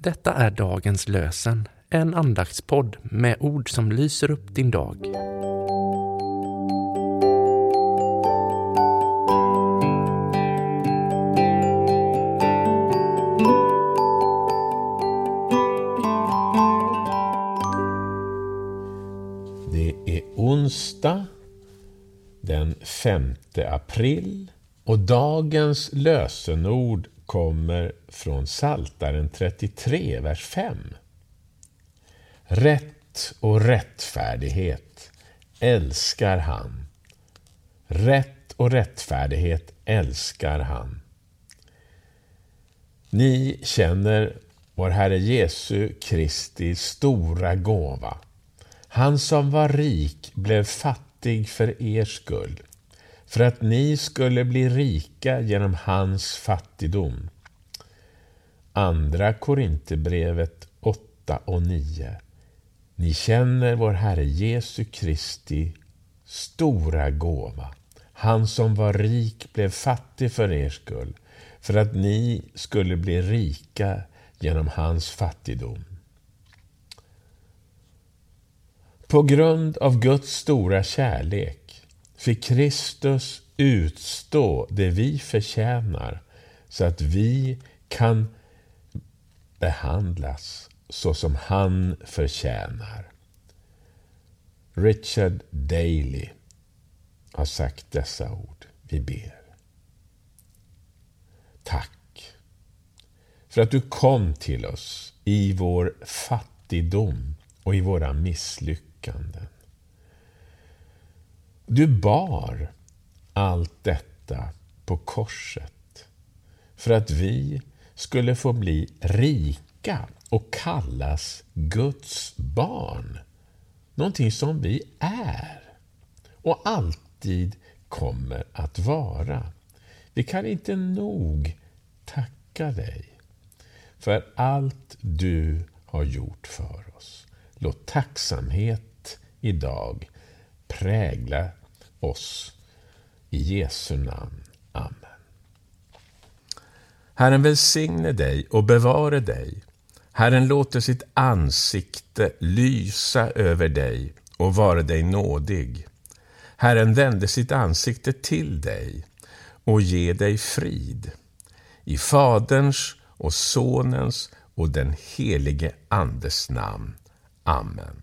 Detta är dagens lösen, en andaktspodd med ord som lyser upp din dag. Det är onsdag den 5 april och dagens lösenord kommer från Saltaren 33, vers 5. Rätt och rättfärdighet älskar han. Rätt och rättfärdighet älskar han. Ni känner vår Herre Jesu Kristi stora gåva. Han som var rik blev fattig för er skull, för att ni skulle bli rika genom hans fattigdom. Andra Korinthierbrevet 8 och 9. Ni känner vår Herre Jesu Kristi stora gåva. Han som var rik blev fattig för er skull, för att ni skulle bli rika genom hans fattigdom. På grund av Guds stora kärlek fick Kristus utstå det vi förtjänar så att vi kan behandlas så som han förtjänar. Richard Daley har sagt dessa ord. Vi ber. Tack för att du kom till oss i vår fattigdom och i våra misslyckanden. Du bar allt detta på korset för att vi skulle få bli rika och kallas Guds barn. Någonting som vi är och alltid kommer att vara. Vi kan inte nog tacka dig för allt du har gjort för oss. Låt tacksamhet idag prägla oss. I Jesu namn. Amen. Herren välsigne dig och bevare dig. Herren låter sitt ansikte lysa över dig och vara dig nådig. Herren vände sitt ansikte till dig och ge dig frid. I Faderns och Sonens och den helige Andes namn. Amen.